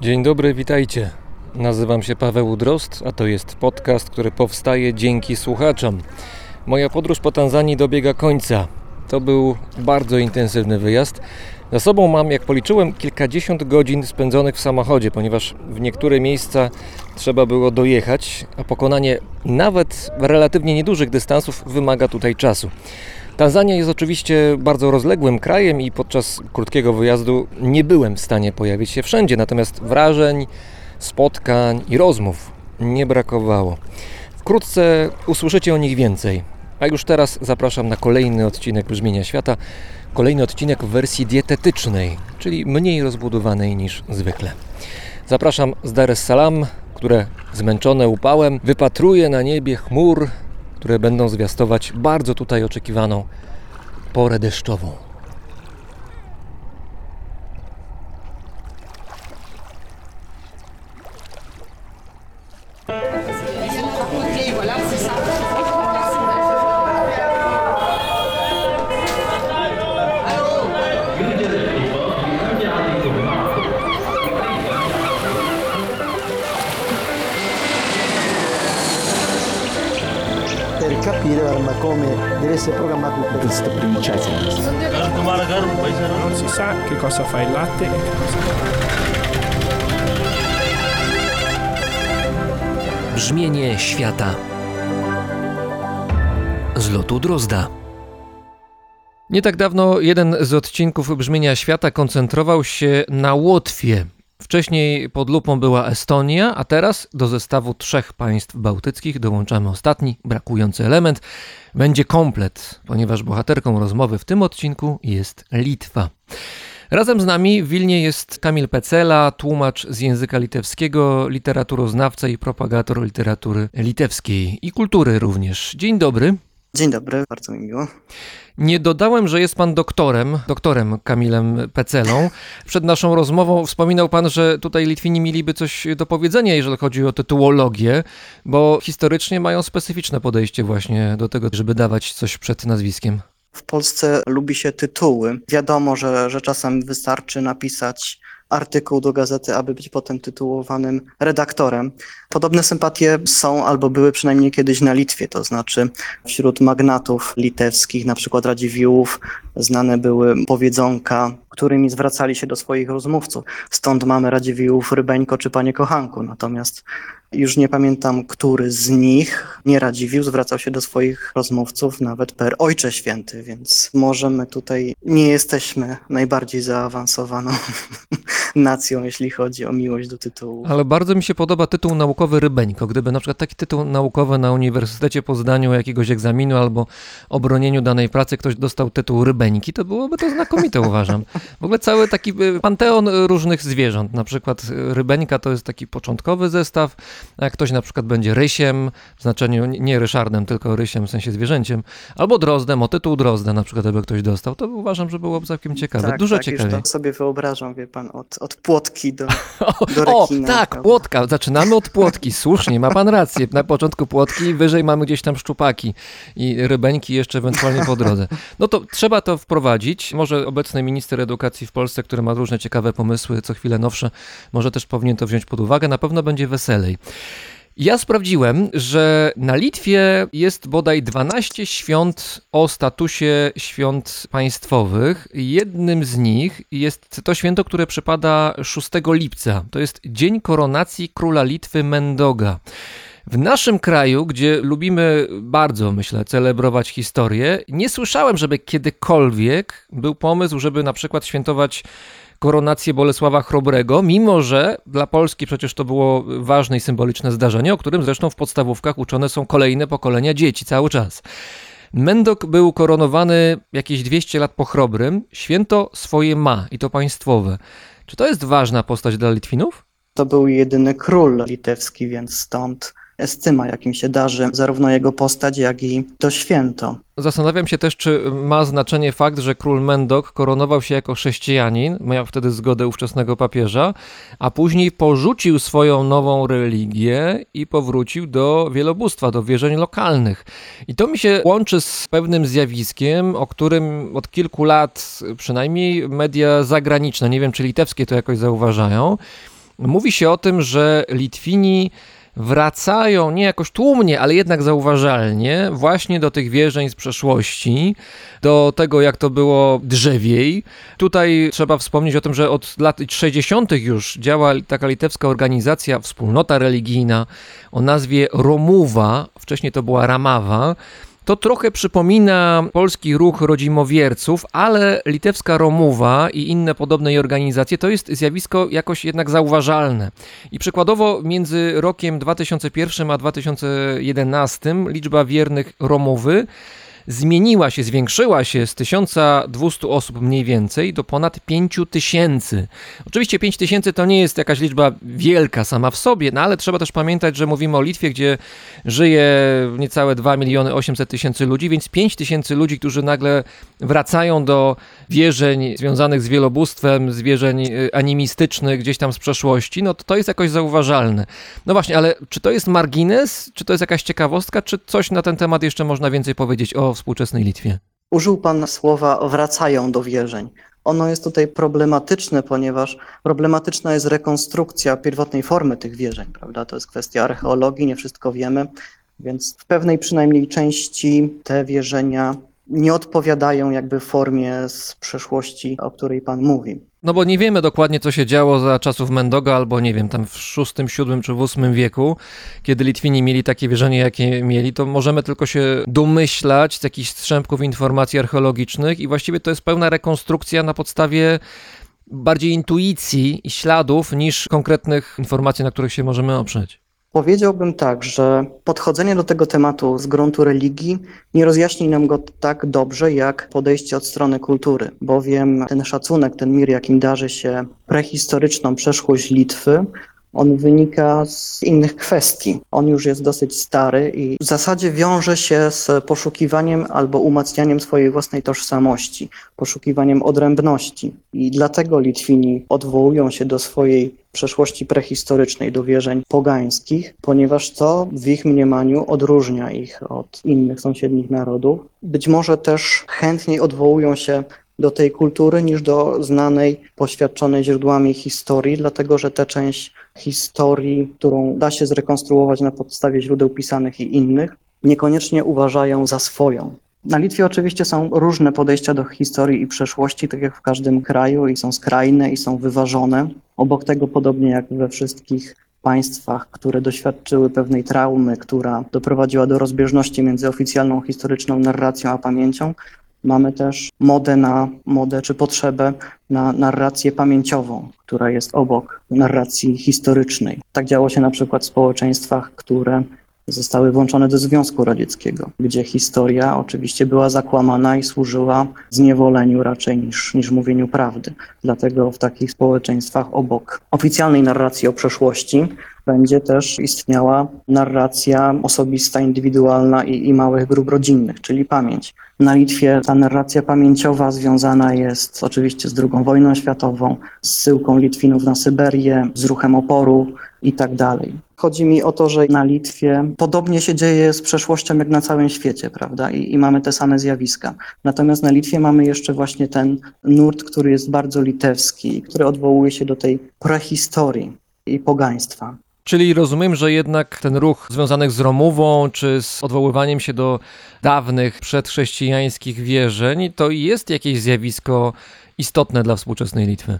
Dzień dobry, witajcie. Nazywam się Paweł Drozd, a to jest podcast, który powstaje dzięki słuchaczom. Moja podróż po Tanzanii dobiega końca. To był bardzo intensywny wyjazd. Za sobą mam, jak policzyłem, kilkadziesiąt godzin spędzonych w samochodzie, ponieważ w niektóre miejsca trzeba było dojechać, a pokonanie nawet relatywnie niedużych dystansów wymaga tutaj czasu. Tanzania jest oczywiście bardzo rozległym krajem i podczas krótkiego wyjazdu nie byłem w stanie pojawić się wszędzie, natomiast wrażeń, spotkań i rozmów nie brakowało. Wkrótce usłyszycie o nich więcej. A już teraz zapraszam na kolejny odcinek Brzmienia Świata. Kolejny odcinek w wersji dietetycznej, czyli mniej rozbudowanej niż zwykle. Zapraszam z Dar es Salaam, które zmęczone upałem wypatruje na niebie chmur, które będą zwiastować bardzo tutaj oczekiwaną porę deszczową. Per capire arma, come deve essere programmato per questa princesa. Non si sa che cosa fa il latte e che cosa Brzmienie świata z lotu Drozda. Nie tak dawno jeden z odcinków Brzmienia Świata koncentrował się na Łotwie. Wcześniej pod lupą była Estonia, a teraz do zestawu trzech państw bałtyckich dołączamy ostatni, brakujący element. Będzie komplet, ponieważ bohaterką rozmowy w tym odcinku jest Litwa. Razem z nami w Wilnie jest Kamil Pecela, tłumacz z języka litewskiego, literaturoznawca i propagator literatury litewskiej i kultury również. Dzień dobry. Dzień dobry, bardzo mi miło. Nie dodałem, że jest pan doktorem, doktorem Kamilem Pecelą. Przed naszą rozmową wspominał pan, że tutaj Litwini mieliby coś do powiedzenia, jeżeli chodzi o tytuologię, bo historycznie mają specyficzne podejście właśnie do tego, żeby dawać coś przed nazwiskiem. W Polsce lubi się tytuły. Wiadomo, że, że czasem wystarczy napisać artykuł do gazety, aby być potem tytułowanym redaktorem. Podobne sympatie są albo były przynajmniej kiedyś na Litwie, to znaczy wśród magnatów litewskich, na przykład Radziwiłłów, znane były powiedzonka, którymi zwracali się do swoich rozmówców. Stąd mamy Radziwiłłów, Rybeńko czy Panie Kochanku. Natomiast już nie pamiętam, który z nich, nie Radziwiłł, zwracał się do swoich rozmówców nawet per Ojcze Święty, więc może my tutaj nie jesteśmy najbardziej zaawansowaną nacją, jeśli chodzi o miłość do tytułu. Ale bardzo mi się podoba tytuł naukowy Rybeńko. Gdyby na przykład taki tytuł naukowy na Uniwersytecie po zdaniu jakiegoś egzaminu albo obronieniu danej pracy ktoś dostał tytuł Rybeńki, to byłoby to znakomite, uważam. W ogóle cały taki y, panteon różnych zwierząt. Na przykład y, Rybeńka to jest taki początkowy zestaw, a jak ktoś na przykład będzie rysiem, w znaczeniu nie ryszardem, tylko rysiem w sensie zwierzęciem, albo drozdem, o tytuł drozda na przykład, jakby ktoś dostał, to uważam, że byłoby całkiem ciekawe. tak, Dużo tak, ciekawiej. Już to sobie wyobrażam, wie pan, od, od płotki do, O, do o rekina, tak, prawda? płotka. Zaczynamy od płotki. Słusznie, ma pan rację. Na początku płotki, wyżej mamy gdzieś tam szczupaki i rybeńki jeszcze ewentualnie po drodze. No to trzeba to wprowadzić. Może obecny minister edukacji w Polsce, który ma różne ciekawe pomysły, co chwilę nowsze, może też powinien to wziąć pod uwagę. Na pewno będzie weselej. Ja sprawdziłem, że na Litwie jest bodaj 12 świąt o statusie świąt państwowych. Jednym z nich jest to święto, które przypada 6 lipca. To jest Dzień Koronacji Króla Litwy Mendoga. W naszym kraju, gdzie lubimy bardzo, myślę, celebrować historię, nie słyszałem, żeby kiedykolwiek był pomysł, żeby na przykład świętować koronację Bolesława Chrobrego, mimo że dla Polski przecież to było ważne i symboliczne zdarzenie, o którym zresztą w podstawówkach uczone są kolejne pokolenia dzieci cały czas. Mendok był koronowany jakieś 200 lat po Chrobrym. Święto swoje ma i to państwowe. Czy to jest ważna postać dla Litwinów? To był jedyny król litewski, więc stąd estyma, jakim się darzy zarówno jego postać, jak i to święto. Zastanawiam się też, czy ma znaczenie fakt, że król Mendok koronował się jako chrześcijanin, miał wtedy zgodę ówczesnego papieża, a później porzucił swoją nową religię i powrócił do wielobóstwa, do wierzeń lokalnych. I to mi się łączy z pewnym zjawiskiem, o którym od kilku lat przynajmniej media zagraniczne, nie wiem czy litewskie to jakoś zauważają, Mówi się o tym, że Litwini wracają nie jakoś tłumnie, ale jednak zauważalnie właśnie do tych wierzeń z przeszłości, do tego jak to było drzewiej. Tutaj trzeba wspomnieć o tym, że od lat 60. już działa taka litewska organizacja, wspólnota religijna o nazwie Romuwa, wcześniej to była Ramawa. To trochę przypomina polski ruch rodzimowierców, ale litewska Romuwa i inne podobne organizacje to jest zjawisko jakoś jednak zauważalne. I przykładowo między rokiem 2001 a 2011 liczba wiernych Romowy zmieniła się, zwiększyła się z 1200 osób mniej więcej do ponad 5000. Oczywiście 5000 to nie jest jakaś liczba wielka sama w sobie, no ale trzeba też pamiętać, że mówimy o Litwie, gdzie żyje niecałe 2 miliony 800 tysięcy ludzi, więc 5 tysięcy ludzi, którzy nagle wracają do wierzeń związanych z wielobóstwem, z wierzeń y, animistycznych gdzieś tam z przeszłości, no to to jest jakoś zauważalne. No właśnie, ale czy to jest margines, czy to jest jakaś ciekawostka, czy coś na ten temat jeszcze można więcej powiedzieć o współczesnej Litwie? Użył Pan słowa wracają do wierzeń. Ono jest tutaj problematyczne, ponieważ problematyczna jest rekonstrukcja pierwotnej formy tych wierzeń, prawda? To jest kwestia archeologii, nie wszystko wiemy, więc w pewnej przynajmniej części te wierzenia nie odpowiadają jakby formie z przeszłości, o której Pan mówi. No bo nie wiemy dokładnie, co się działo za czasów Mendoga, albo nie wiem, tam w VI, VII czy VIII wieku, kiedy Litwini mieli takie wierzenie, jakie mieli, to możemy tylko się domyślać z jakichś strzępków informacji archeologicznych i właściwie to jest pełna rekonstrukcja na podstawie bardziej intuicji i śladów niż konkretnych informacji, na których się możemy oprzeć. Powiedziałbym tak, że podchodzenie do tego tematu z gruntu religii nie rozjaśni nam go tak dobrze, jak podejście od strony kultury, bowiem ten szacunek, ten mir, jakim darzy się prehistoryczną przeszłość Litwy, on wynika z innych kwestii. On już jest dosyć stary i w zasadzie wiąże się z poszukiwaniem albo umacnianiem swojej własnej tożsamości, poszukiwaniem odrębności. I dlatego Litwini odwołują się do swojej przeszłości prehistorycznej, do wierzeń pogańskich, ponieważ to w ich mniemaniu odróżnia ich od innych sąsiednich narodów. Być może też chętniej odwołują się do tej kultury niż do znanej, poświadczonej źródłami historii, dlatego że tę część historii, którą da się zrekonstruować na podstawie źródeł pisanych i innych, niekoniecznie uważają za swoją. Na Litwie oczywiście są różne podejścia do historii i przeszłości, tak jak w każdym kraju, i są skrajne, i są wyważone. Obok tego, podobnie jak we wszystkich państwach, które doświadczyły pewnej traumy, która doprowadziła do rozbieżności między oficjalną historyczną narracją a pamięcią, mamy też modę na modę czy potrzebę na narrację pamięciową, która jest obok narracji historycznej. Tak działo się na przykład w społeczeństwach, które zostały włączone do Związku Radzieckiego, gdzie historia oczywiście była zakłamana i służyła zniewoleniu raczej niż, niż mówieniu prawdy. Dlatego w takich społeczeństwach obok oficjalnej narracji o przeszłości będzie też istniała narracja osobista, indywidualna i, i małych grup rodzinnych, czyli pamięć. Na Litwie ta narracja pamięciowa związana jest oczywiście z II wojną światową, z zsyłką Litwinów na Syberię, z ruchem oporu i tak dalej. Chodzi mi o to, że na Litwie podobnie się dzieje z przeszłością jak na całym świecie, prawda? I, I, mamy te same zjawiska. Natomiast na Litwie mamy jeszcze właśnie ten nurt, który jest bardzo litewski, który odwołuje się do tej prehistorii i pogaństwa. Czyli rozumiem, że jednak ten ruch związany z Romową, czy z odwoływaniem się do dawnych przedchrześcijańskich wierzeń, to jest jakieś zjawisko istotne dla współczesnej Litwy.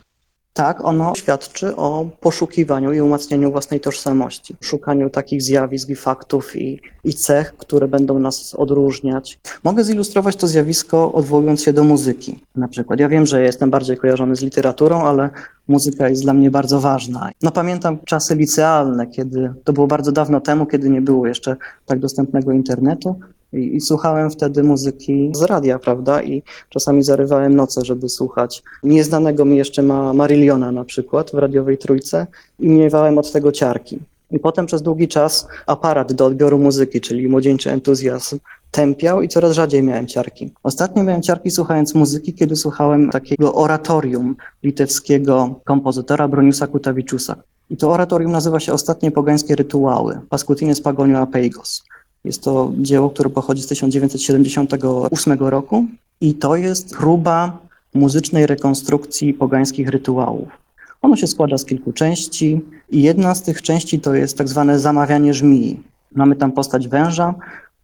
Tak, ono świadczy o poszukiwaniu i umacnianiu własnej tożsamości, szukaniu takich zjawisk i faktów i, i cech, które będą nas odróżniać. Mogę zilustrować to zjawisko odwołując się do muzyki. Na przykład, ja wiem, że jestem bardziej kojarzony z literaturą, ale muzyka jest dla mnie bardzo ważna. No pamiętam czasy licealne, kiedy to było bardzo dawno temu, kiedy nie było jeszcze tak dostępnego internetu. I, I, słuchałem wtedy muzyki z radia, prawda? I czasami zarywałem noce, żeby słuchać. Nieznanego mi jeszcze ma Marilliona na przykład w radiowej trójce i miewałem od tego ciarki. I potem przez długi czas aparat do odbioru muzyki, czyli młodzieńczy entuzjazm, tępiał i coraz rzadziej miałem ciarki. Ostatnio miałem ciarki słuchając muzyki, kiedy słuchałem takiego oratorium litewskiego kompozytora Broniusa Kutawiczusa. I to oratorium nazywa się Ostatnie pogańskie rytuały, Paskutines Pagonio Apeigos. Jest to dzieło, które pochodzi z 1978 roku i to jest próba muzycznej rekonstrukcji pogańskich rytuałów. Ono się składa z kilku części i jedna z tych części to jest tak zwane zamawianie żmii. Mamy tam postać węża,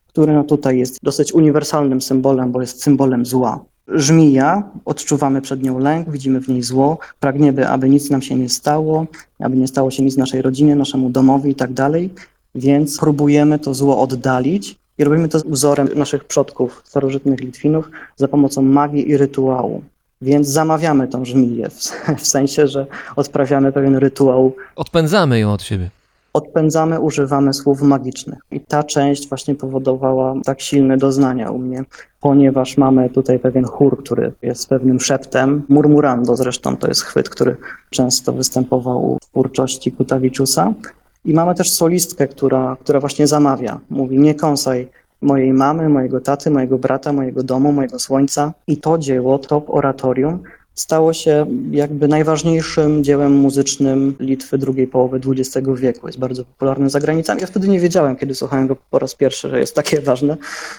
który no tutaj jest dosyć uniwersalnym symbolem, bo jest symbolem zła. Żmija, odczuwamy przed nią lęk, widzimy w niej zło, pragniemy, aby nic nam się nie stało, aby nie stało się nic naszej rodzinie, naszemu domowi i tak dalej, więc próbujemy to zło oddalić i robimy to wzorem naszych przodków, starożytnych Litwinów, za pomocą magii i rytuału. Więc zamawiamy tą żmiję, w, w sensie, że odprawiamy pewien rytuał Odpędzamy ją od siebie. odpędzamy, używamy słów magicznych. I ta część właśnie powodowała tak silne doznania u mnie, ponieważ mamy tutaj pewien chór, który jest pewnym szeptem. Murmurando zresztą to jest chwyt, który często występował w twórczości Kutawiczusa. I mamy też solistkę, która, która właśnie zamawia. Mówi, nie kąsaj mojej mamy, mojego taty, mojego brata, mojego domu, mojego słońca. I to dzieło, to oratorium stało się jakby najważniejszym dziełem muzycznym Litwy drugiej połowy XX wieku. Jest bardzo popularny za granicami. Ja wtedy nie wiedziałem, kiedy słuchałem go po raz pierwszy, że jest takie ważne.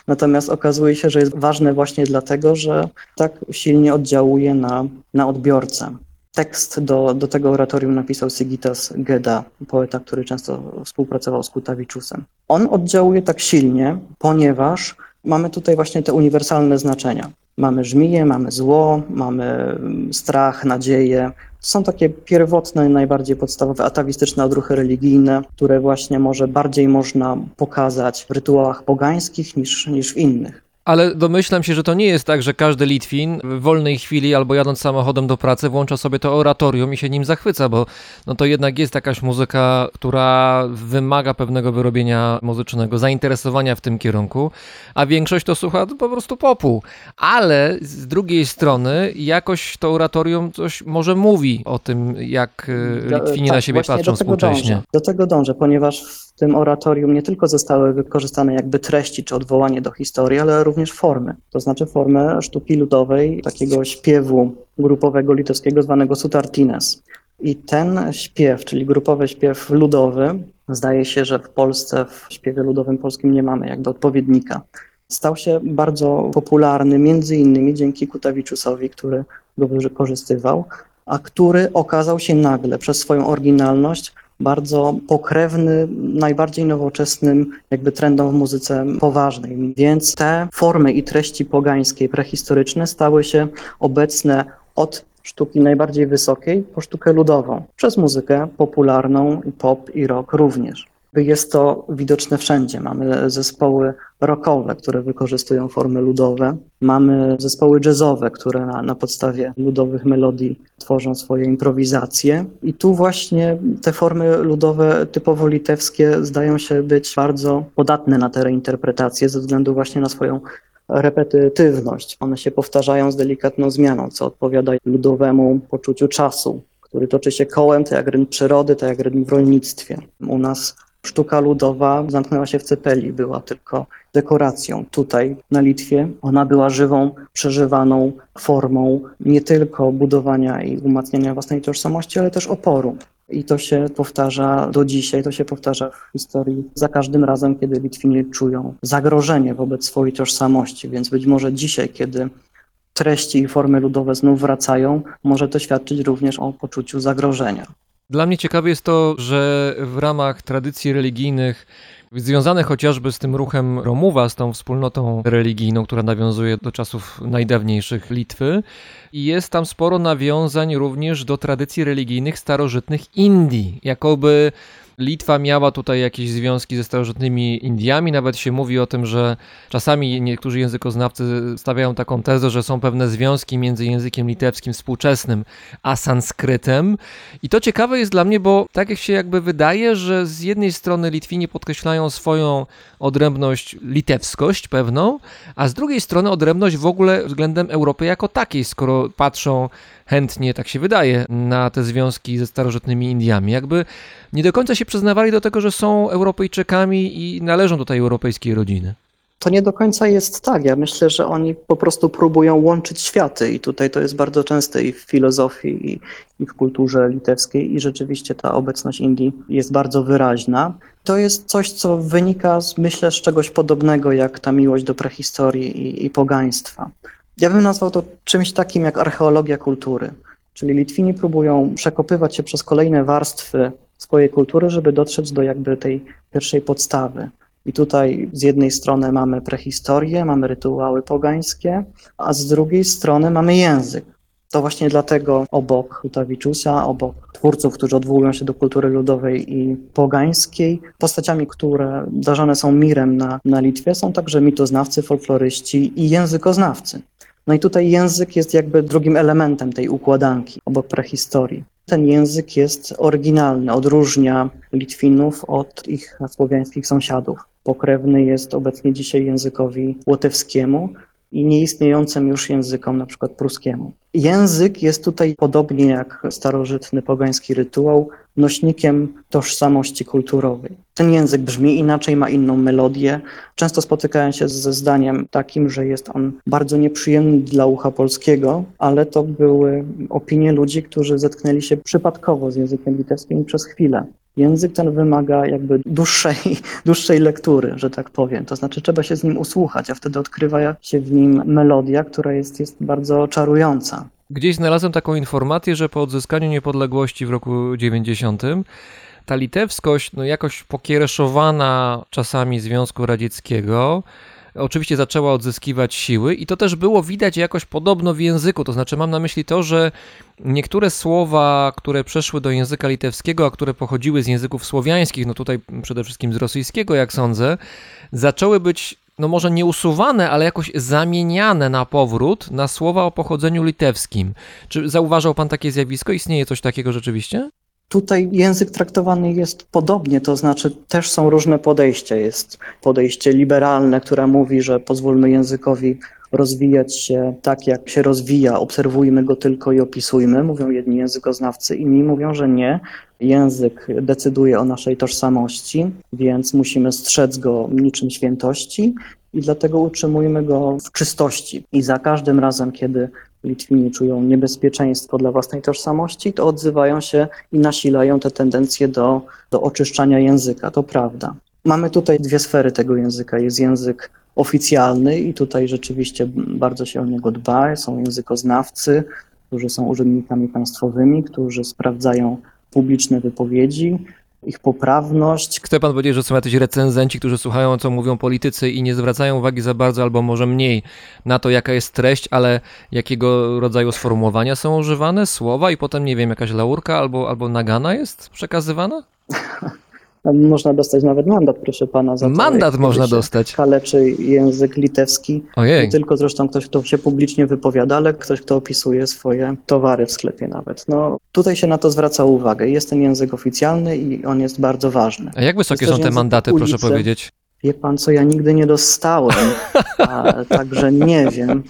Natomiast okazuje się, że jest ważne właśnie dlatego, że tak silnie oddziałuje na, na odbiorcę. Tekst do, do tego oratorium napisał Sigitas Geda, poeta, który często współpracował z Kutawiczusem. On oddziałuje tak silnie, ponieważ mamy tutaj właśnie te uniwersalne znaczenia. Mamy żmiję, mamy zło, mamy mm, strach, nadzieję. Są takie pierwotne, najbardziej podstawowe atawistyczne odruchy religijne, które właśnie może bardziej można pokazać w rytuałach pogańskich niż, niż w innych. Ale domyślam się, że to nie jest tak, że każdy Litwin w wolnej chwili albo jadąc samochodem do pracy włącza sobie to oratorium i się nim zachwyca, bo no to jednak jest jakaś muzyka, która wymaga pewnego wyrobienia muzycznego, zainteresowania w tym kierunku, a większość to słucha po prostu popu. Ale z drugiej strony jakoś to oratorium coś może mówi o tym, jak e, Litwini tak, na siebie patrzą do współcześnie. Dążę. Do tego dążę, ponieważ w tym oratorium nie tylko zostały wykorzystane jakby treści czy odwołanie do historii, ale również formy. To znaczy formę sztuki ludowej, takiego śpiewu grupowego litewskiego zwanego sutartines. I ten śpiew, czyli grupowy śpiew ludowy, zdaje się, że w Polsce w śpiewie ludowym polskim nie mamy jakby odpowiednika. Stał się bardzo popularny między innymi dzięki Kutawiczusowi, który go wykorzystywał, a który okazał się nagle przez swoją oryginalność bardzo pokrewny najbardziej nowoczesnym jakby trendom w muzyce poważnej. Więc te formy i treści pogańskie, prehistoryczne stały się obecne od sztuki najbardziej wysokiej po sztukę ludową, przez muzykę popularną, pop i rock również. Jest to widoczne wszędzie. Mamy zespoły rockowe, które wykorzystują formy ludowe. Mamy zespoły jazzowe, które na, na podstawie ludowych melodii tworzą swoje improwizacje. I tu właśnie te formy ludowe typowo litewskie zdają się być bardzo podatne na te reinterpretacje ze względu właśnie na swoją repetytywność. One się powtarzają z delikatną zmianą, co odpowiada ludowemu poczuciu czasu, który toczy się kołem, tak jak rytm przyrody, tak jak rytm w rolnictwie. U nas sztuka ludowa zamknęła się w cepeli, była tylko dekoracją. Tutaj na Litwie ona była żywą, przeżywaną formą nie tylko budowania i umacniania własnej tożsamości, ale też oporu. I to się powtarza do dzisiaj, to się powtarza w historii za każdym razem, kiedy Litwini czują zagrożenie wobec swojej tożsamości. Więc być może dzisiaj, kiedy treści i formy ludowe znów wracają, może to świadczyć również o poczuciu zagrożenia. Dla mnie ciekawe jest to, że w ramach tradycji religijnych, związanych chociażby z tym ruchem Romuwa, z tą wspólnotą religijną, która nawiązuje do czasów najdawniejszych Litwy, jest tam sporo nawiązań również do tradycji religijnych starożytnych Indii. Jakoby Litwa miała tutaj jakieś związki ze starożytnymi Indiami. Nawet się mówi o tym, że czasami niektórzy językoznawcy stawiają taką tezę, że są pewne związki między językiem litewskim współczesnym a sanskrytem. I to ciekawe jest dla mnie, bo tak jak się jakby wydaje, że z jednej strony Litwini podkreślają swoją odrębność, litewskość pewną, a z drugiej strony odrębność w ogóle względem Europy jako takiej, skoro patrzą chętnie, tak się wydaje, na te związki ze starożytnymi Indiami. Jakby nie do końca się przyznawali do tego, że są Europejczykami i należą do tej europejskiej rodziny. To nie do końca jest tak. Ja myślę, że oni po prostu próbują łączyć światy i tutaj to jest bardzo częste i w filozofii, i, i w kulturze litewskiej i rzeczywiście ta obecność Indii jest bardzo wyraźna. To jest coś, co wynika, z, myślę, z czegoś podobnego jak ta miłość do prehistorii i, i pogaństwa. Ja bym nazwał to czymś takim jak archeologia kultury, Czyli Litwini próbują przekopywać się przez kolejne warstwy swojej kultury, żeby dotrzeć do jakby tej pierwszej podstawy. I tutaj z jednej strony mamy prehistorię, mamy rytuały pogańskie, a z drugiej strony mamy język. To właśnie dlatego obok Hutawiczusa, obok twórców, którzy odwołują się do kultury ludowej i pogańskiej, postaciami, które darzane są mirem na, na Litwie, są także mitoznawcy, folkloryści i językoznawcy. No i tutaj język jest jakby drugim elementem tej układanki obok prehistorii. Ten język jest oryginalny, odróżnia Litwinów od ich słowiańskich sąsiadów. Pokrewny jest obecnie dzisiaj językowi łotewskiemu i nieistniejącym już językom, na przykład pruskiemu. Język jest tutaj, podobnie jak starożytny pogański rytuał, nośnikiem tożsamości kulturowej. Ten język brzmi inaczej, ma inną melodię. Często spotykają się ze zdaniem takim, że jest on bardzo nieprzyjemny dla ucha polskiego, ale to były opinie ludzi, którzy zetknęli się przypadkowo z językiem litewskim przez chwilę. Język ten wymaga jakby dłuższej, dłuższej lektury, że tak powiem. To znaczy trzeba się z nim usłuchać, a wtedy odkrywa się w nim melodia, która jest, jest bardzo czarująca. Gdzieś znalazłem taką informację, że po odzyskaniu niepodległości w roku 90 ta litewskość, no jakoś pokiereszowana czasami Związku Radzieckiego, oczywiście zaczęła odzyskiwać siły i to też było widać jakoś podobno w języku. To znaczy, mam na myśli to, że niektóre słowa, które przeszły do języka litewskiego, a które pochodziły z języków słowiańskich, no tutaj przede wszystkim z rosyjskiego, jak sądzę, zaczęły być no może nie usuwane, ale jakoś zamieniane na powrót na słowa o pochodzeniu litewskim. Czy zauważał pan takie zjawisko? Istnieje coś takiego rzeczywiście? Tutaj język traktowany jest podobnie, to znaczy też są różne podejścia. Jest podejście liberalne, które mówi, że pozwólmy językowi rozwijać się tak, jak się rozwija, obserwujmy go tylko i opisujmy, mówią jedni językoznawcy, inni mówią, że nie. Język decyduje o naszej tożsamości, więc musimy strzec go niczym świętości i dlatego utrzymujmy go w czystości. I za każdym razem, kiedy Litwini czują niebezpieczeństwo dla własnej tożsamości, to odzywają się i nasilają te tendencje do, do oczyszczania języka. To prawda. Mamy tutaj dwie sfery tego języka. Jest język oficjalny i tutaj rzeczywiście bardzo się o niego dba. Są językoznawcy, którzy są urzędnikami państwowymi, którzy sprawdzają publiczne wypowiedzi, ich poprawność. Chce pan powiedzieć, że są jacyś recenzenci, którzy słuchają, co mówią politycy i nie zwracają uwagi za bardzo, albo może mniej na to, jaka jest treść, ale jakiego rodzaju sformułowania są używane, słowa i potem, nie wiem, jakaś laurka albo, albo nagana jest przekazywana? Można dostać nawet mandat, proszę pana. Za to, Mandat jak można się dostać. Kaleczy język litewski. Ojej. Nie tylko zresztą ktoś, kto się publicznie wypowiada, ale ktoś, kto opisuje swoje towary w sklepie nawet. No, tutaj się na to zwraca uwagę. Jest ten język oficjalny i on jest bardzo ważny. A jak wysokie Jest są te język mandaty, proszę ulicy. powiedzieć? Wie pan co, ja nigdy nie dostałem, a, także nie wiem.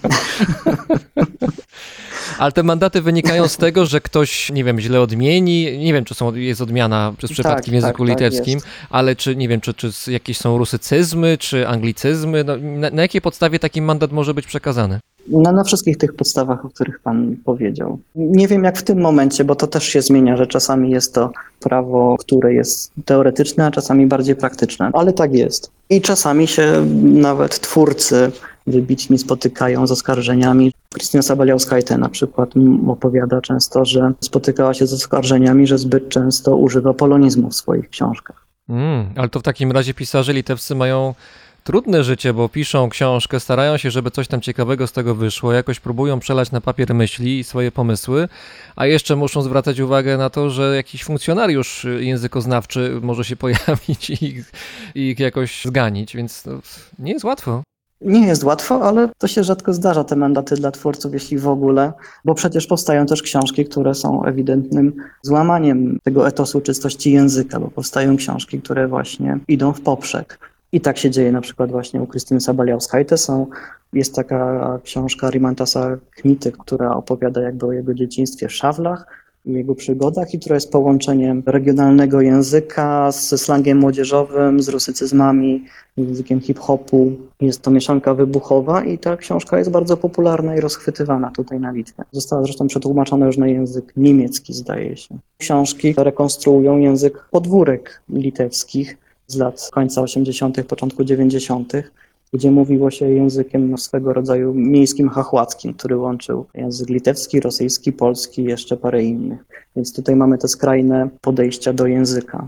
Ale te mandaty wynikają z tego, że ktoś, nie wiem, źle odmieni. Nie wiem, czy są, jest odmiana przez przypadki Tak, w języku tak, tak, litewskim, jest. ale czy, nie wiem, czy, czy jakieś są rusycyzmy, czy anglicyzmy. No, na, na jakiej podstawie taki mandat może być przekazany? Na, na wszystkich tych podstawach, o których pan powiedział. Nie wiem jak w tym momencie, bo to też się zmienia, że czasami jest to prawo, które jest teoretyczne, a czasami bardziej praktyczne, ale tak jest. I czasami się nawet twórcy wybitni spotykają z oskarżeniami. Krystyna Sabaliauskajte na przykład opowiada często, że spotykała się z oskarżeniami, że zbyt często używa polonizmu w swoich książkach. Mm, ale to w takim razie pisarze litewscy mają trudne życie, bo piszą książkę, starają się, żeby coś tam ciekawego z tego wyszło, jakoś próbują przelać na papier myśli i swoje pomysły, a jeszcze muszą zwracać uwagę na to, że jakiś funkcjonariusz językoznawczy może się pojawić i ich, i ich jakoś zganić, więc no, nie jest łatwo. Nie jest łatwo, ale to się rzadko zdarza, te mandaty dla twórców, jeśli w ogóle, bo przecież powstają też książki, które są ewidentnym złamaniem tego etosu czystości języka, bo powstają książki, które właśnie idą w poprzek. I tak się dzieje na przykład właśnie u Krystyny Sabaliauskajte. Są, jest taka książka Rimantasa Kmity, która opowiada jakby o jego dzieciństwie w Szawlach jego przygodach i która jest połączeniem regionalnego języka ze slangiem młodzieżowym, z rusycyzmami, językiem hip-hopu. Jest to mieszanka wybuchowa i ta książka jest bardzo popularna i rozchwytywana tutaj na Litwie. Została zresztą przetłumaczona już na język niemiecki, zdaje się. Książki rekonstruują język podwórek litewskich z lat końca 80., początku 90. gdzie mówiło się językiem swego rodzaju miejskim chachłackim, który łączył język litewski, rosyjski, polski i jeszcze parę innych. Więc tutaj mamy te skrajne podejścia do języka.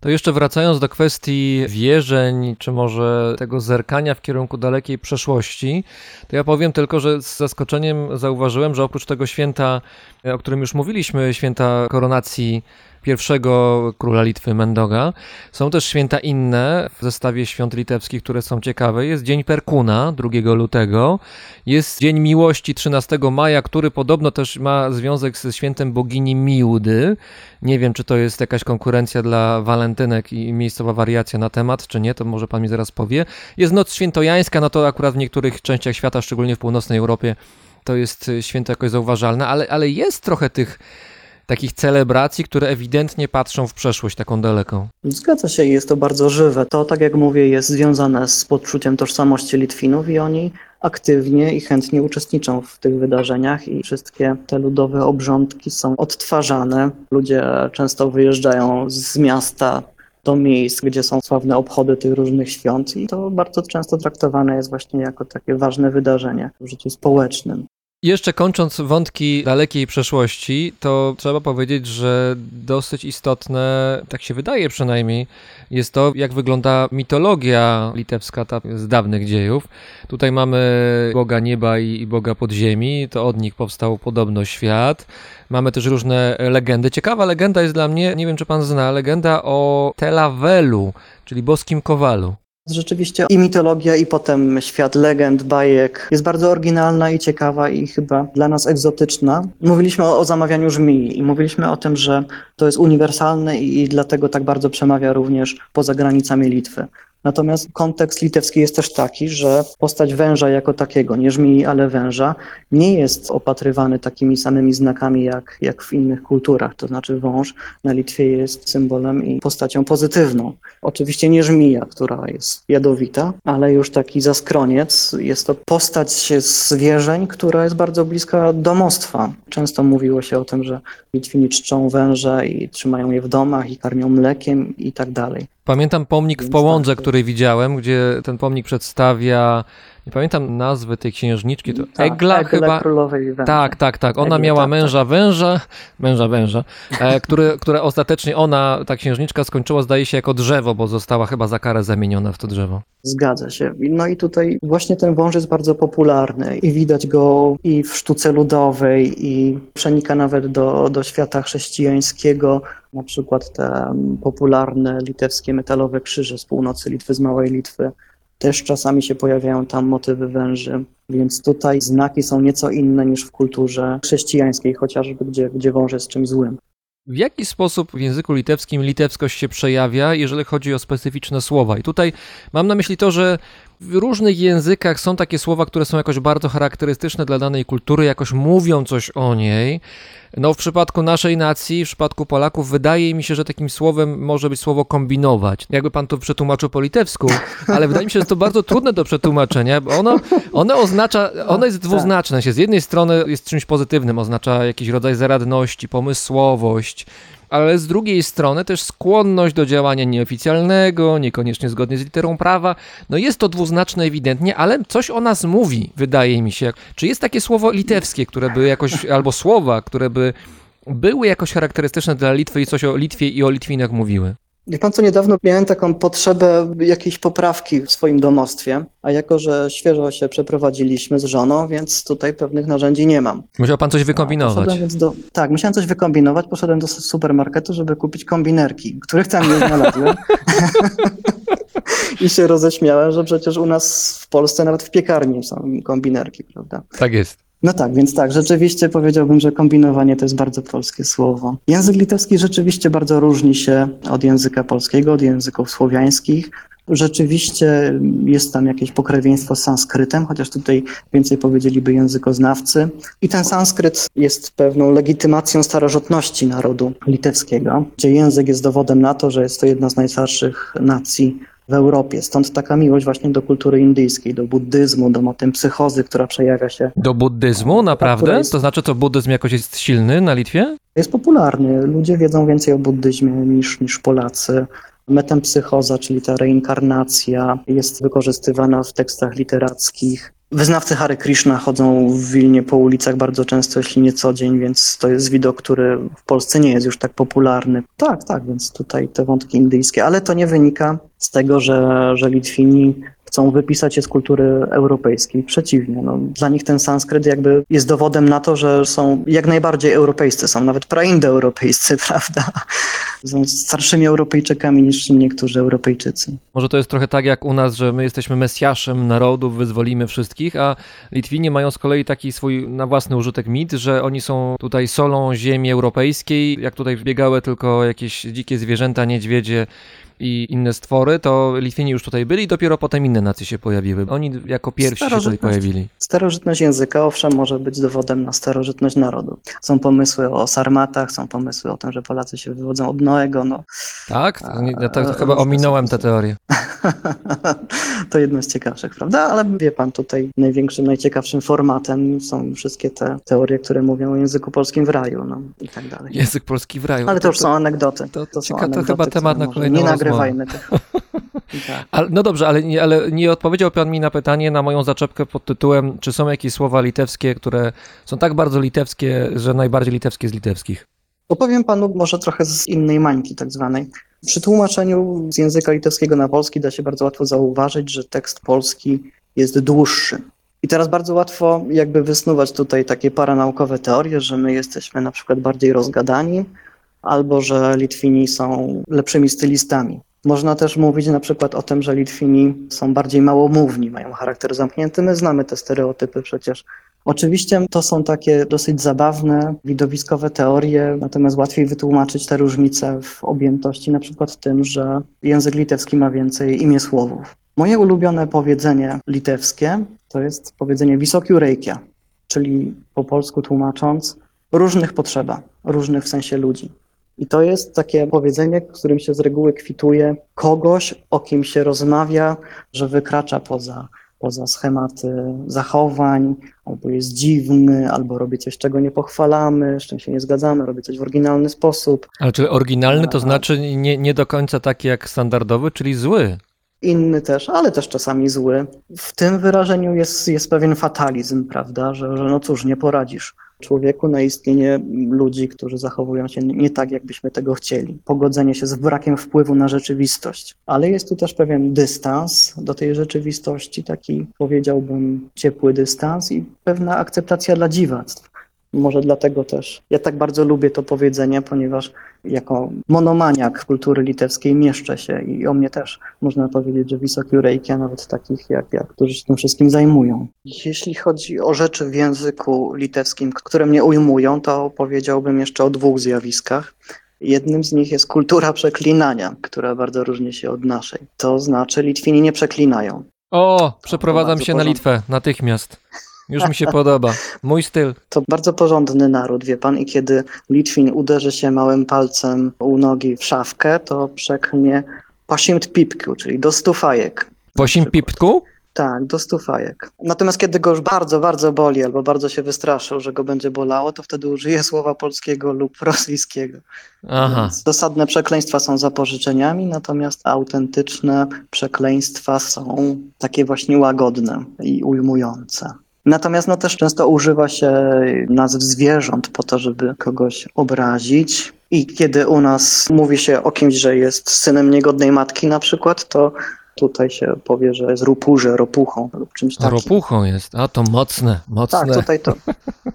To jeszcze wracając do kwestii wierzeń, czy może tego zerkania w kierunku dalekiej przeszłości, to ja powiem tylko, że z zaskoczeniem zauważyłem, że oprócz tego święta, o którym już mówiliśmy, święta koronacji pierwszego króla Litwy Mendoga, są też święta inne w zestawie świąt litewskich, które są ciekawe. Jest Dzień Perkuna 2 lutego, jest Dzień Miłości 13 maja, który podobno też ma związek ze świętem bogini Miłdy. Nie wiem, czy to jest jakaś konkurencja dla walentynek i miejscowa wariacja na temat, czy nie, to może pan mi zaraz powie. Jest Noc Świętojańska, no to akurat w niektórych częściach świata, szczególnie w północnej Europie, to jest święto jakoś zauważalne, ale, ale jest trochę tych takich celebracji, które ewidentnie patrzą w przeszłość taką daleką. Zgadza się, jest to bardzo żywe. To, tak jak mówię, jest związane z poczuciem tożsamości Litwinów i oni aktywnie i chętnie uczestniczą w tych wydarzeniach i wszystkie te ludowe obrządki są odtwarzane. Ludzie często wyjeżdżają z miasta do miejsc, gdzie są sławne obchody tych różnych świąt i to bardzo często traktowane jest właśnie jako takie ważne wydarzenie w życiu społecznym. Jeszcze kończąc wątki dalekiej przeszłości, to trzeba powiedzieć, że dosyć istotne, tak się wydaje przynajmniej, jest to, jak wygląda mitologia litewska ta z dawnych dziejów. Tutaj mamy Boga nieba i, Boga podziemi, to od nich powstał podobno świat. Mamy też różne legendy. Ciekawa legenda jest dla mnie, nie wiem czy pan zna, legenda o Telavelu, czyli boskim kowalu. Rzeczywiście i mitologia, i potem świat legend, bajek jest bardzo oryginalna i ciekawa i chyba dla nas egzotyczna. Mówiliśmy o, o zamawianiu żmii i mówiliśmy o tym, że to jest uniwersalne i, i dlatego tak bardzo przemawia również poza granicami Litwy. Natomiast kontekst litewski jest też taki, że postać węża jako takiego, nie żmii, ale węża, nie jest opatrywany takimi samymi znakami jak, jak w innych kulturach. To znaczy wąż na Litwie jest symbolem i postacią pozytywną. Oczywiście nie żmija, która jest jadowita, ale już taki zaskroniec. Jest to postać z wierzeń, która jest bardzo bliska domostwa. Często mówiło się o tym, że Litwini czczą węże i trzymają je w domach i karmią mlekiem i tak dalej. Pamiętam pomnik w Połądze, który widziałem, gdzie ten pomnik przedstawia, nie pamiętam nazwy tej księżniczki, to Tak, Egla chyba. Królowej Węży. Tak, tak, tak. Ona Egle, miała tak, męża węża, męża węża, e, który, które ostatecznie ona, ta księżniczka, skończyła, zdaje się, jako drzewo, bo została chyba za karę zamieniona w to drzewo. Zgadza się. No i tutaj właśnie ten wąż jest bardzo popularny i widać go i w sztuce ludowej i przenika nawet do, do świata chrześcijańskiego. Na przykład te popularne litewskie metalowe krzyże z północy Litwy, z Małej Litwy. Też czasami się pojawiają tam motywy węży, więc tutaj znaki są nieco inne niż w kulturze chrześcijańskiej, chociażby gdzie, gdzie wąż jest czymś złym. W jaki sposób w języku litewskim litewskość się przejawia, jeżeli chodzi o specyficzne słowa? I tutaj mam na myśli to, że w różnych językach są takie słowa, które są jakoś bardzo charakterystyczne dla danej kultury, jakoś mówią coś o niej. No, w przypadku naszej nacji, w przypadku Polaków, wydaje mi się, że takim słowem może być słowo kombinować. Jakby pan to przetłumaczył po litewsku, ale wydaje mi się, że to bardzo trudne do przetłumaczenia, bo ono, ono oznacza, ono jest dwuznaczne. Się z jednej strony jest czymś pozytywnym, oznacza jakiś rodzaj zaradności, pomysłowość, ale z drugiej strony też skłonność do działania nieoficjalnego, niekoniecznie zgodnie z literą prawa. No jest to dwuznaczne ewidentnie, ale coś o nas mówi, wydaje mi się. Czy jest takie słowo litewskie, które by jakoś, albo słowa, które by były jakoś charakterystyczne dla Litwy i coś o Litwie i o Litwinach mówiły? Wie pan co, niedawno miałem taką potrzebę jakiejś poprawki w swoim domostwie, a jako, że świeżo się przeprowadziliśmy z żoną, więc tutaj pewnych narzędzi nie mam. Musiał pan coś wykombinować. Do, tak, musiałem coś wykombinować, poszedłem do supermarketu, żeby kupić kombinerki, których tam nie znalazłem. I się roześmiałem, że przecież u nas w Polsce nawet w piekarni są kombinerki, prawda? Tak jest. No tak, więc tak, rzeczywiście powiedziałbym, że kombinowanie to jest bardzo polskie słowo. Język litewski rzeczywiście bardzo różni się od języka polskiego, od języków słowiańskich. Rzeczywiście jest tam jakieś pokrewieństwo z sanskrytem, chociaż tutaj więcej powiedzieliby językoznawcy. I ten sanskryt jest pewną legitymacją starożytności narodu litewskiego, gdzie język jest dowodem na to, że jest to jedna z najstarszych nacji w Europie. Stąd taka miłość właśnie do kultury indyjskiej, do buddyzmu, do motyw psychozy, która przejawia się Do buddyzmu, naprawdę? która jest- To znaczy, to buddyzm jakoś jest silny na Litwie? jest popularny. Ludzie wiedzą więcej o buddyzmie niż, niż Polacy. Metempsychoza, czyli ta reinkarnacja, jest wykorzystywana w tekstach literackich. Wyznawcy Hare Krishna chodzą w Wilnie po ulicach bardzo często, jeśli nie co dzień, więc to jest widok, który w Polsce nie jest już tak popularny. Tak, tak, więc tutaj te wątki indyjskie, ale to nie wynika z tego, że, że Litwini chcą wypisać je z kultury europejskiej. Przeciwnie, no, dla nich ten sanskryt jakby jest dowodem na to, że są jak najbardziej europejscy, są nawet praindoeuropejscy, prawda? Są starszymi Europejczykami niż niektórzy Europejczycy. Może to jest trochę tak jak u nas, że my jesteśmy mesjaszem narodów, wyzwolimy wszystkich, a Litwini mają z kolei taki swój na własny użytek mit, że oni są tutaj solą ziemi europejskiej. Jak tutaj biegały tylko jakieś dzikie zwierzęta, niedźwiedzie i inne stwory, to Litwini już tutaj byli i dopiero potem inne nacje się pojawiły. Oni jako pierwsi się tutaj pojawili. Starożytność języka, owszem, może być dowodem na starożytność narodu. Są pomysły o sarmatach, są pomysły o tym, że Polacy się wywodzą od Noego, no. Tak? Ja tak A, chyba ominąłem tę teorię. to jedno z ciekawszych, prawda? Ale wie pan, tutaj największym, najciekawszym formatem są wszystkie te teorie, które mówią o języku polskim w raju, no i tak dalej. Język polski w raju. Ale to już są anegdoty. to- To, są cieka- to anegdoty, chyba temat na kolejną Nie rozmowę. tak. No dobrze, ale nie, ale nie odpowiedział pan mi na pytanie, na moją zaczepkę pod tytułem, czy są jakieś słowa litewskie, które są tak bardzo litewskie, że najbardziej litewskie z litewskich. Opowiem panu może trochę z innej mańki tak zwanej. Przy tłumaczeniu z języka litewskiego na polski da się bardzo łatwo zauważyć, że tekst polski jest dłuższy. I teraz bardzo łatwo jakby wysnuwać tutaj takie paranaukowe teorie, że my jesteśmy na przykład bardziej rozgadani, albo że Litwini są lepszymi stylistami. Można też mówić na przykład o tym, że Litwini są bardziej małomówni, mają charakter zamknięty. My znamy te stereotypy przecież. Oczywiście to są takie dosyć zabawne, widowiskowe teorie, natomiast łatwiej wytłumaczyć te różnice w objętości, na przykład tym, że język litewski ma więcej imię słowów. Moje ulubione powiedzenie litewskie to jest powiedzenie wysoki rejkia, czyli po polsku tłumacząc różnych potrzeba, różnych w sensie ludzi. I to jest takie powiedzenie, którym się z reguły kwituje kogoś, o kim się rozmawia, że wykracza poza, poza schematy zachowań, albo jest dziwny, albo robi coś, czego nie pochwalamy, z czym się nie zgadzamy, robi coś w oryginalny sposób. Ale czy oryginalny to znaczy nie, nie do końca taki jak standardowy, czyli zły? Inny też, ale też czasami zły. W tym wyrażeniu jest, jest pewien fatalizm, prawda, że, że no cóż, nie poradzisz człowieku na istnienie ludzi, którzy zachowują się nie tak, jakbyśmy tego chcieli. Pogodzenie się z brakiem wpływu na rzeczywistość. Ale jest tu też pewien dystans do tej rzeczywistości, taki powiedziałbym ciepły dystans i pewna akceptacja dla dziwactw. Może dlatego też ja tak bardzo lubię to powiedzenie, ponieważ jako monomaniak kultury litewskiej mieszczę się i o mnie też można powiedzieć, że wysoki rejki, a nawet takich jak ja, którzy się tym wszystkim zajmują. Jeśli chodzi o rzeczy w języku litewskim, które mnie ujmują, to powiedziałbym jeszcze o dwóch zjawiskach. Jednym z nich jest kultura przeklinania, która bardzo różni się od naszej. To znaczy Litwini nie przeklinają. O, przeprowadzam się na. Litwę, natychmiast. Już mi się podoba. Mój styl. To bardzo porządny naród, wie pan, i kiedy Litwin uderzy się małym palcem u nogi w szafkę, to przeknie pasimt pipku, czyli do stu fajek. Po simpipku? Tak, do stu fajek. Natomiast kiedy go już bardzo, bardzo boli albo bardzo się wystraszył, że go będzie bolało, to wtedy użyje słowa polskiego lub rosyjskiego. Aha. Więc dosadne przekleństwa są zapożyczeniami, natomiast autentyczne przekleństwa są takie właśnie łagodne i ujmujące. Natomiast no też często używa się nazw zwierząt po to, żeby kogoś obrazić. I kiedy u nas mówi się o kimś, że jest synem niegodnej matki na przykład, to tutaj się powie, że jest rupurze, ropuchą lub czymś takim. Ropuchą jest. A to mocne, mocne. Tak, tutaj to,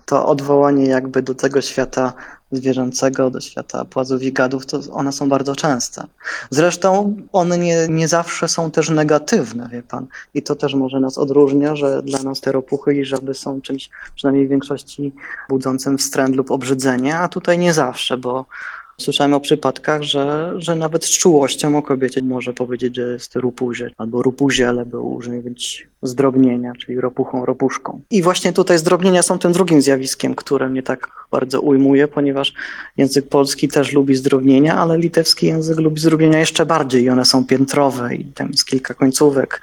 to odwołanie jakby do tego świata zwierzęcego, do świata płazów i gadów, to one są bardzo częste. Zresztą one nie, nie zawsze są też negatywne, wie pan. I to też może nas odróżnia, że dla nas te ropuchy i żaby są czymś, przynajmniej w większości, budzącym wstręt lub obrzydzenie, a tutaj nie zawsze, bo Słyszałem o przypadkach, że, że nawet z czułością o kobiecie może powiedzieć, że jest rupuzie albo rupuzie, ale by użyć zdrobnienia, czyli ropuchą, ropuszką. I właśnie tutaj zdrobnienia są tym drugim zjawiskiem, które mnie tak bardzo ujmuje, ponieważ język polski też lubi zdrobnienia, ale litewski język lubi zdrobnienia jeszcze bardziej i one są piętrowe i tam jest kilka końcówek.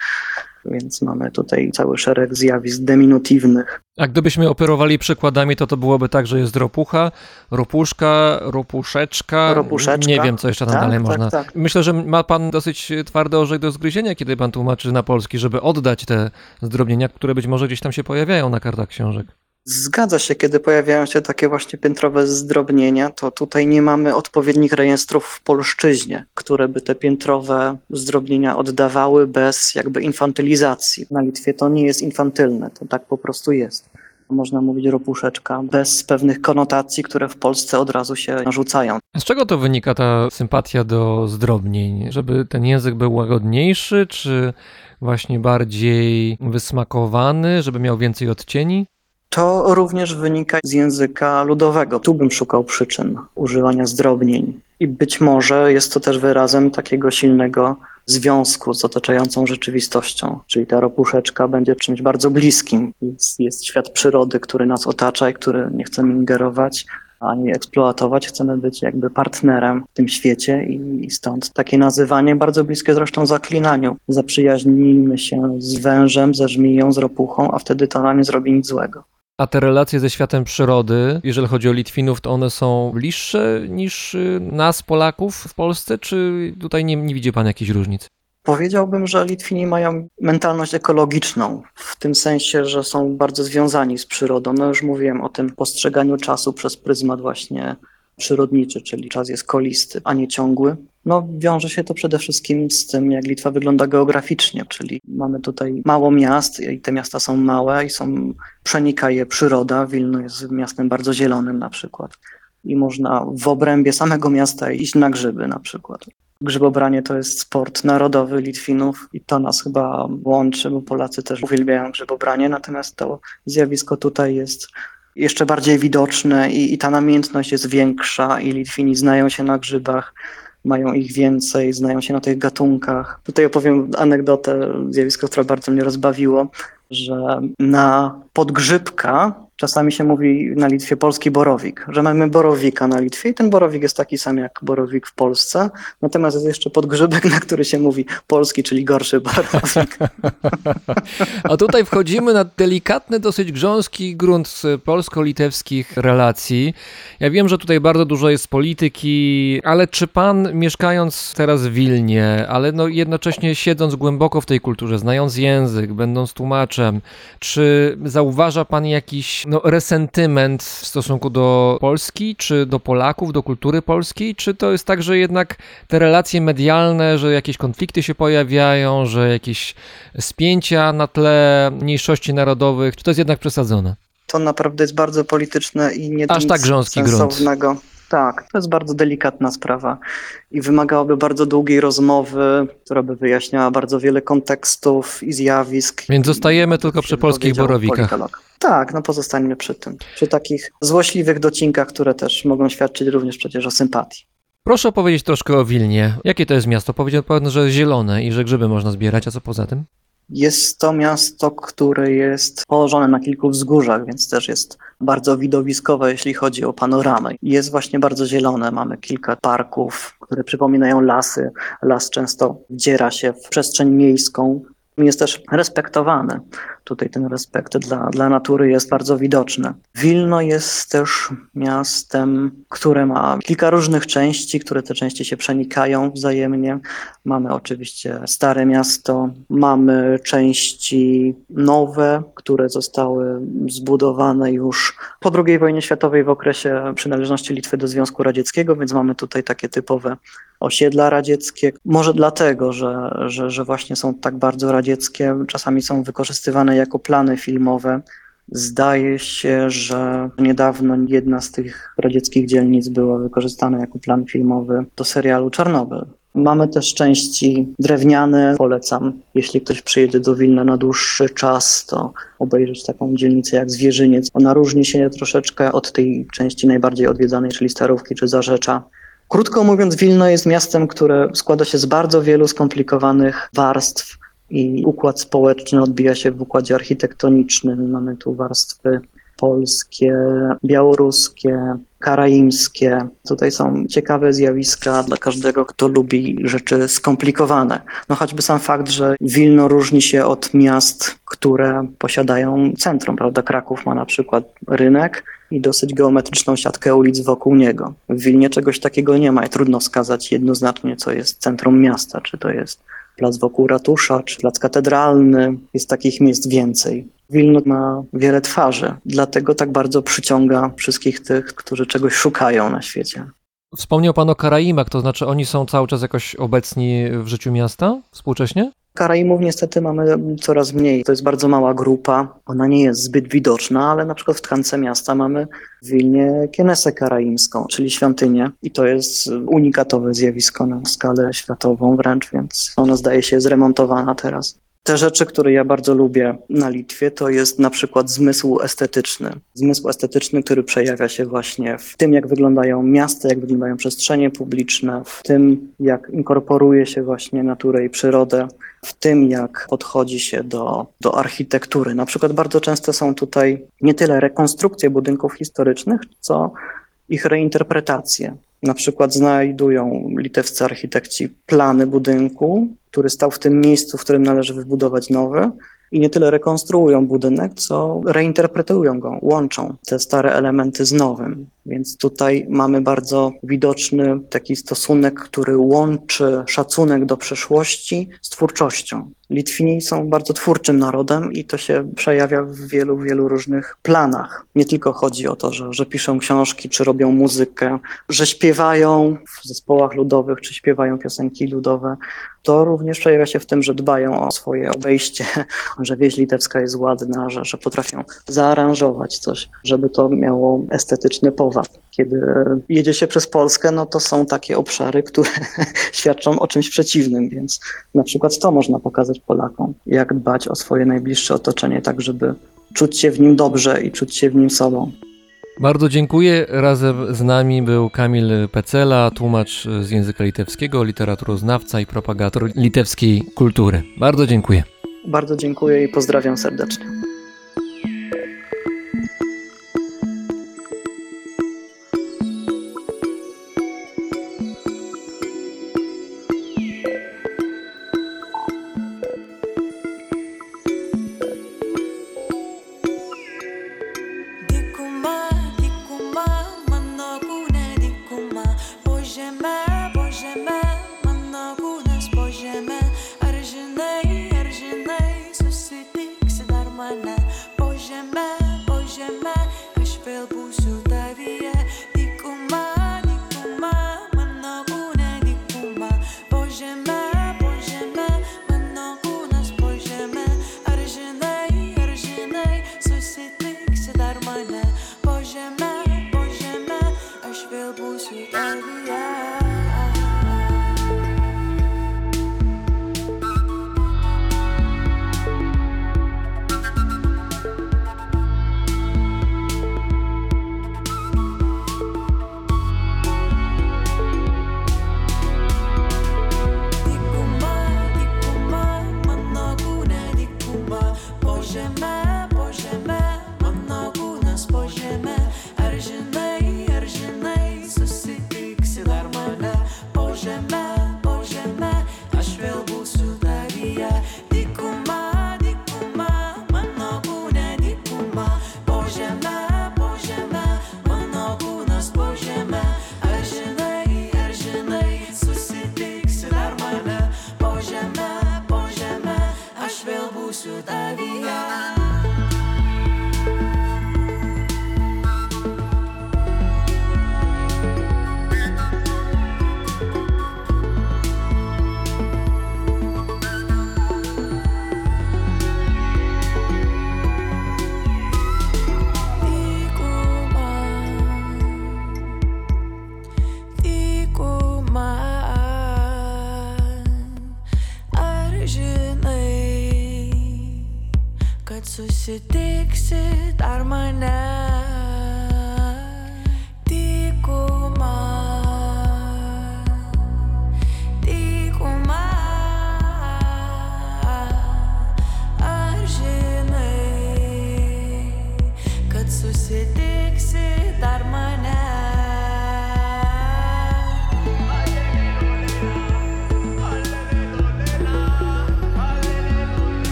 Więc mamy tutaj cały szereg zjawisk deminutywnych. A gdybyśmy operowali przykładami, to to byłoby tak, że jest ropucha, ropuszka, ropuszeczka. Ropuszeczka. Nie wiem, co jeszcze tam Tak, dalej tak, można. tak. Myślę, że ma pan dosyć twardy orzech do zgryzienia, kiedy pan tłumaczy na polski, żeby oddać te zdrobnienia, które być może gdzieś tam się pojawiają na kartach książek. Zgadza się, kiedy pojawiają się takie właśnie piętrowe zdrobnienia, to tutaj nie mamy odpowiednich rejestrów w polszczyźnie, które by te piętrowe zdrobnienia oddawały bez jakby infantylizacji. Na Litwie to nie jest infantylne, to tak po prostu jest. Można mówić ropuszeczka bez pewnych konotacji, które w Polsce od razu się narzucają. Z czego to wynika ta sympatia do zdrobnień? Żeby ten język był łagodniejszy, czy właśnie bardziej wysmakowany, żeby miał więcej odcieni? To również wynika z języka ludowego. Tu bym szukał przyczyn używania zdrobnień. I być może jest to też wyrazem takiego silnego związku z otaczającą rzeczywistością. Czyli ta ropuszeczka będzie czymś bardzo bliskim. Jest, jest świat przyrody, który nas otacza i który nie chcemy ingerować ani eksploatować. Chcemy być jakby partnerem w tym świecie i, i stąd takie nazywanie bardzo bliskie zresztą zaklinaniu. Zaprzyjaźnijmy się z wężem, ze żmiją, z ropuchą, a wtedy to nam nie zrobi nic złego. A te relacje ze światem przyrody, jeżeli chodzi o Litwinów, to one są bliższe niż y, nas, Polaków w Polsce, czy tutaj nie, nie widzi pan jakichś różnic? Powiedziałbym, że Litwini mają mentalność ekologiczną, w tym sensie, że są bardzo związani z przyrodą. No już mówiłem o tym postrzeganiu czasu przez pryzmat właśnie przyrodniczy, czyli czas jest kolisty, a nie ciągły. No, wiąże się to przede wszystkim z tym, jak Litwa wygląda geograficznie, czyli mamy tutaj mało miast i te miasta są małe i są, przenika je przyroda. Wilno jest miastem bardzo zielonym na przykład i można w obrębie samego miasta iść na grzyby na przykład. Grzybobranie to jest sport narodowy Litwinów i to nas chyba łączy, bo Polacy też uwielbiają grzybobranie, natomiast to zjawisko tutaj jest jeszcze bardziej widoczne i, i ta namiętność jest większa i Litwini znają się na grzybach, mają ich więcej, znają się na tych gatunkach. Tutaj opowiem anegdotę, zjawisko, które bardzo mnie rozbawiło, że na podgrzybka czasami się mówi na Litwie polski borowik, że mamy borowika na Litwie i ten borowik jest taki sam jak borowik w Polsce, natomiast jest jeszcze podgrzybek, na który się mówi polski, czyli gorszy borowik. A tutaj wchodzimy na delikatny, dosyć grząski grunt polsko-litewskich relacji. Ja wiem, że tutaj bardzo dużo jest polityki, ale czy pan mieszkając teraz w Wilnie, ale no jednocześnie siedząc głęboko w tej kulturze, znając język, będąc tłumaczem, czy zauważa pan jakiś no, resentyment w stosunku do Polski, czy do Polaków, do kultury polskiej, czy to jest tak, że jednak te relacje medialne, że jakieś konflikty się pojawiają, że jakieś spięcia na tle mniejszości narodowych, czy to jest jednak przesadzone? To naprawdę jest bardzo polityczne i nie Aż tak grząski grunt. Tak, to jest bardzo delikatna sprawa i wymagałaby bardzo długiej rozmowy, która by wyjaśniała bardzo wiele kontekstów i zjawisk. Więc zostajemy tylko przy polskich borowikach. politolog. Tak, no pozostańmy przy tym. Przy takich złośliwych docinkach, które też mogą świadczyć również przecież o sympatii. Proszę opowiedzieć troszkę o Wilnie. Jakie to jest miasto? Powiedział pan, że zielone i że grzyby można zbierać, a co poza tym? Jest to miasto, które jest położone na kilku wzgórzach, więc też jest bardzo widowiskowe, jeśli chodzi o panoramę. Jest właśnie bardzo zielone. Mamy kilka parków, które przypominają lasy. Las często wdziera się w przestrzeń miejską. Jest też respektowany. Tutaj ten respekt dla, dla natury jest bardzo widoczny. Wilno jest też miastem, które ma kilka różnych części, które te części się przenikają wzajemnie. Mamy oczywiście Stare Miasto, mamy części nowe, które zostały zbudowane już po II wojnie światowej w okresie przynależności Litwy do Związku Radzieckiego, więc mamy tutaj takie typowe osiedla radzieckie. Może dlatego, że, że, że właśnie są tak bardzo radzieckie, czasami są wykorzystywane jako plany filmowe. Zdaje się, że niedawno jedna z tych radzieckich dzielnic była wykorzystana jako plan filmowy do serialu Czarnobyl. Mamy też części drewniane. Polecam, jeśli ktoś przyjedzie do Wilna na dłuższy czas, to obejrzeć taką dzielnicę jak Zwierzyniec. Ona różni się troszeczkę od tej części najbardziej odwiedzanej, czyli Starówki czy Zarzecza. Krótko mówiąc, Wilno jest miastem, które składa się z bardzo wielu skomplikowanych warstw i układ społeczny odbija się w układzie architektonicznym. Mamy tu warstwy polskie, białoruskie, karaimskie. Tutaj są ciekawe zjawiska dla każdego, kto lubi rzeczy skomplikowane. No choćby sam fakt, że Wilno różni się od miast, które posiadają centrum, prawda? Kraków ma na przykład rynek i dosyć geometryczną siatkę ulic wokół niego. W Wilnie czegoś takiego nie ma i trudno wskazać jednoznacznie, co jest centrum miasta, czy to jest plac wokół ratusza, czy plac katedralny. Jest takich miejsc więcej. Wilno ma wiele twarzy, dlatego tak bardzo przyciąga wszystkich tych, którzy czegoś szukają na świecie. Wspomniał pan o Karaimach, to znaczy oni są cały czas jakoś obecni w życiu miasta współcześnie? Karaimów niestety mamy coraz mniej. To jest bardzo mała grupa. Ona nie jest zbyt widoczna, ale na przykład w tkance miasta mamy w Wilnie Kienesę karaimską, czyli świątynię. I to jest unikatowe zjawisko na skalę światową wręcz, więc ona zdaje się zremontowana teraz. Te rzeczy, które ja bardzo lubię na Litwie, to jest na przykład zmysł estetyczny. Zmysł estetyczny, który przejawia się właśnie w tym, jak wyglądają miasta, jak wyglądają przestrzenie publiczne, w tym, jak inkorporuje się właśnie naturę i przyrodę, w tym, jak podchodzi się do, do architektury. Na przykład bardzo często są tutaj nie tyle rekonstrukcje budynków historycznych, co ich reinterpretacje. Na przykład znajdują litewscy architekci plany budynku, który stał w tym miejscu, w którym należy wybudować nowy, i nie tyle rekonstruują budynek, co reinterpretują go, łączą te stare elementy z nowym. Więc tutaj mamy bardzo widoczny taki stosunek, który łączy szacunek do przeszłości z twórczością. Litwini są bardzo twórczym narodem i to się przejawia w wielu, wielu różnych planach. Nie tylko chodzi o to, że, że piszą książki, czy robią muzykę, że śpiewają w zespołach ludowych, czy śpiewają piosenki ludowe. To również przejawia się w tym, że dbają o swoje obejście, że wieś litewska jest ładna, że, że potrafią zaaranżować coś, żeby to miało estetyczny powód kiedy jedzie się przez Polskę, no to są takie obszary, które świadczą o czymś przeciwnym, więc na przykład to można pokazać Polakom, jak dbać o swoje najbliższe otoczenie, tak żeby czuć się w nim dobrze i czuć się w nim sobą. Bardzo dziękuję. Razem z nami był Kamil Pecela, tłumacz z języka litewskiego, literaturoznawca i propagator litewskiej kultury. Bardzo dziękuję. Bardzo dziękuję i pozdrawiam serdecznie.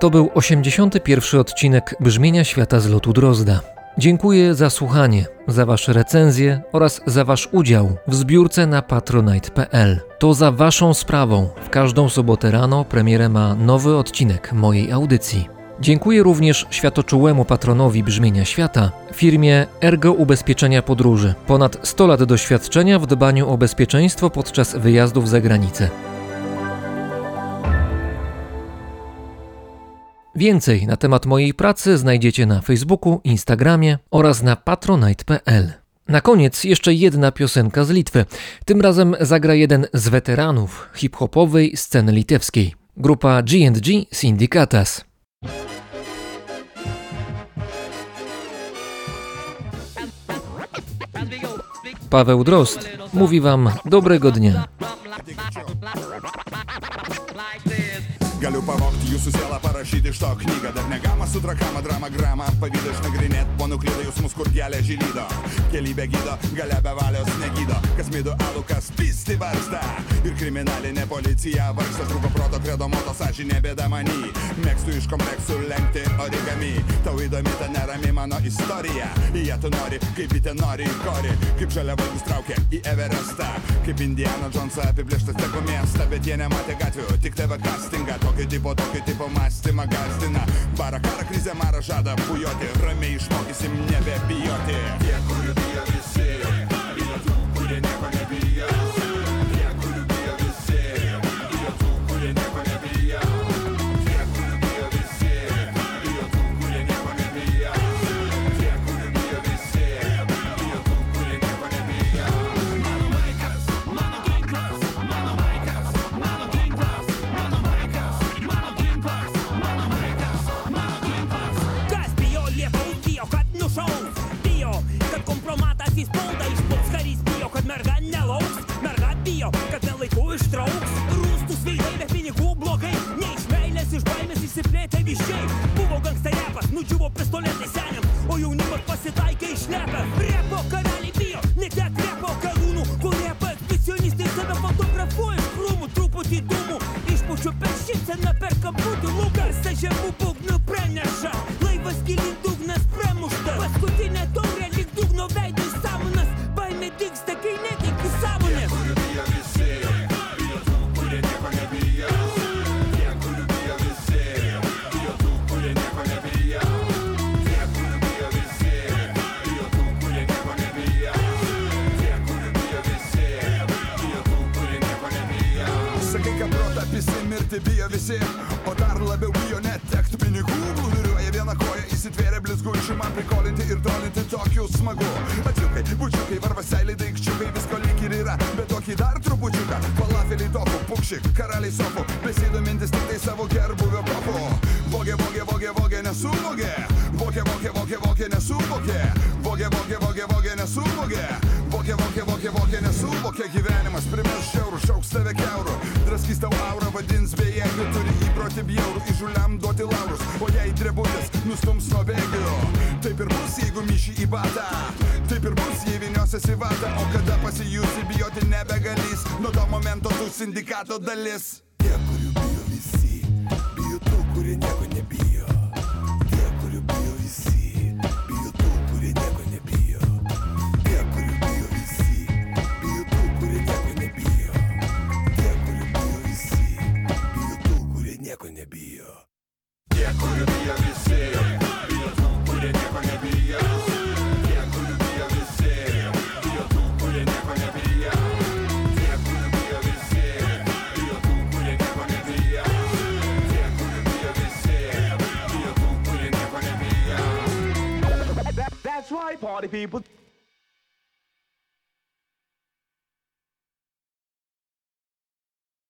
To był 81. odcinek Brzmienia Świata z lotu Drozda. Dziękuję za słuchanie, za Wasze recenzje oraz za Wasz udział w zbiórce na patronite.pl. To za Waszą sprawą. W każdą sobotę rano premierę ma nowy odcinek mojej audycji. Dziękuję również światoczułemu patronowi Brzmienia Świata, firmie Ergo Ubezpieczenia Podróży. Ponad 100 lat doświadczenia w dbaniu o bezpieczeństwo podczas wyjazdów za granicę. Więcej na temat mojej pracy znajdziecie na Facebooku, Instagramie oraz na patronite.pl. Na koniec jeszcze jedna piosenka z Litwy. Tym razem zagra jeden z weteranów hip-hopowej sceny litewskiej. Grupa G&G Syndicatas. Paweł Drost mówi Wam dobrego dnia. Galiu pavogti jūsų sielą, parašyti iš to knygą. Dar negama su drakama, drama, gramą Pavydą išnagrinėt, po nuklydo jausmus, kur kelią žylydo Kelybė gydo, gale be valios negydo. Kas mido alų, kas pisti varsta Ir kriminalinė policija vargsta. Trūko proto, kredo moto, sąžinė bėda manį Mėgstu iš kompleksų lenkti origami. Tau įdomi ta nerami mano istorija. Ją tu nori, kaip ten nori į korį Kaip žalia vaikus traukia į Everestą. Kaip Indiana Jonesą apiplėštas teko miestą Bet jie nematė gatvių, tik TV castingą Tokio tipo, tokio tipo mąstymą gazdina Bara karą krizę marą žada bujoti. Ramiai išmokysim nebebijoti. Tie, kurių bijo ir trolinti tokiu smagu. Ačiukai, bučiukai, varvaseliai, daikščiukai Visko lyg ir yra, bet tokį dar trupučiuką Falafeliai tokų, pukšik, karaliai sofų Besidomintis tik tai savo gerbuvio kopu Vogė, vogė, vogė, vogė, nesuvogė. Vogė, vogė, vogė, vogė, nesuvogė. Vogė, vogė, vogė, vogė, nesuvogė. Vokė, vokė, vokė, vokė, nesuvokė Gyvenimas primės šiaurų, šauks tave keurų Draskys tau aurą, vadins bejėgių Turi įprotį bjaurų, įžuliam duoti laurus O jei drebutis nustums nuo bėgių. Taip ir bus, jeigu myši į batą. Taip ir bus, jei viniosies į vatą O kada pasijusi bijoti nebegalys. Nuo to momento tu sindikato dalis. Tie, kurių bijo visi Bijo tų, kurie nieko nebijo That's right, party people.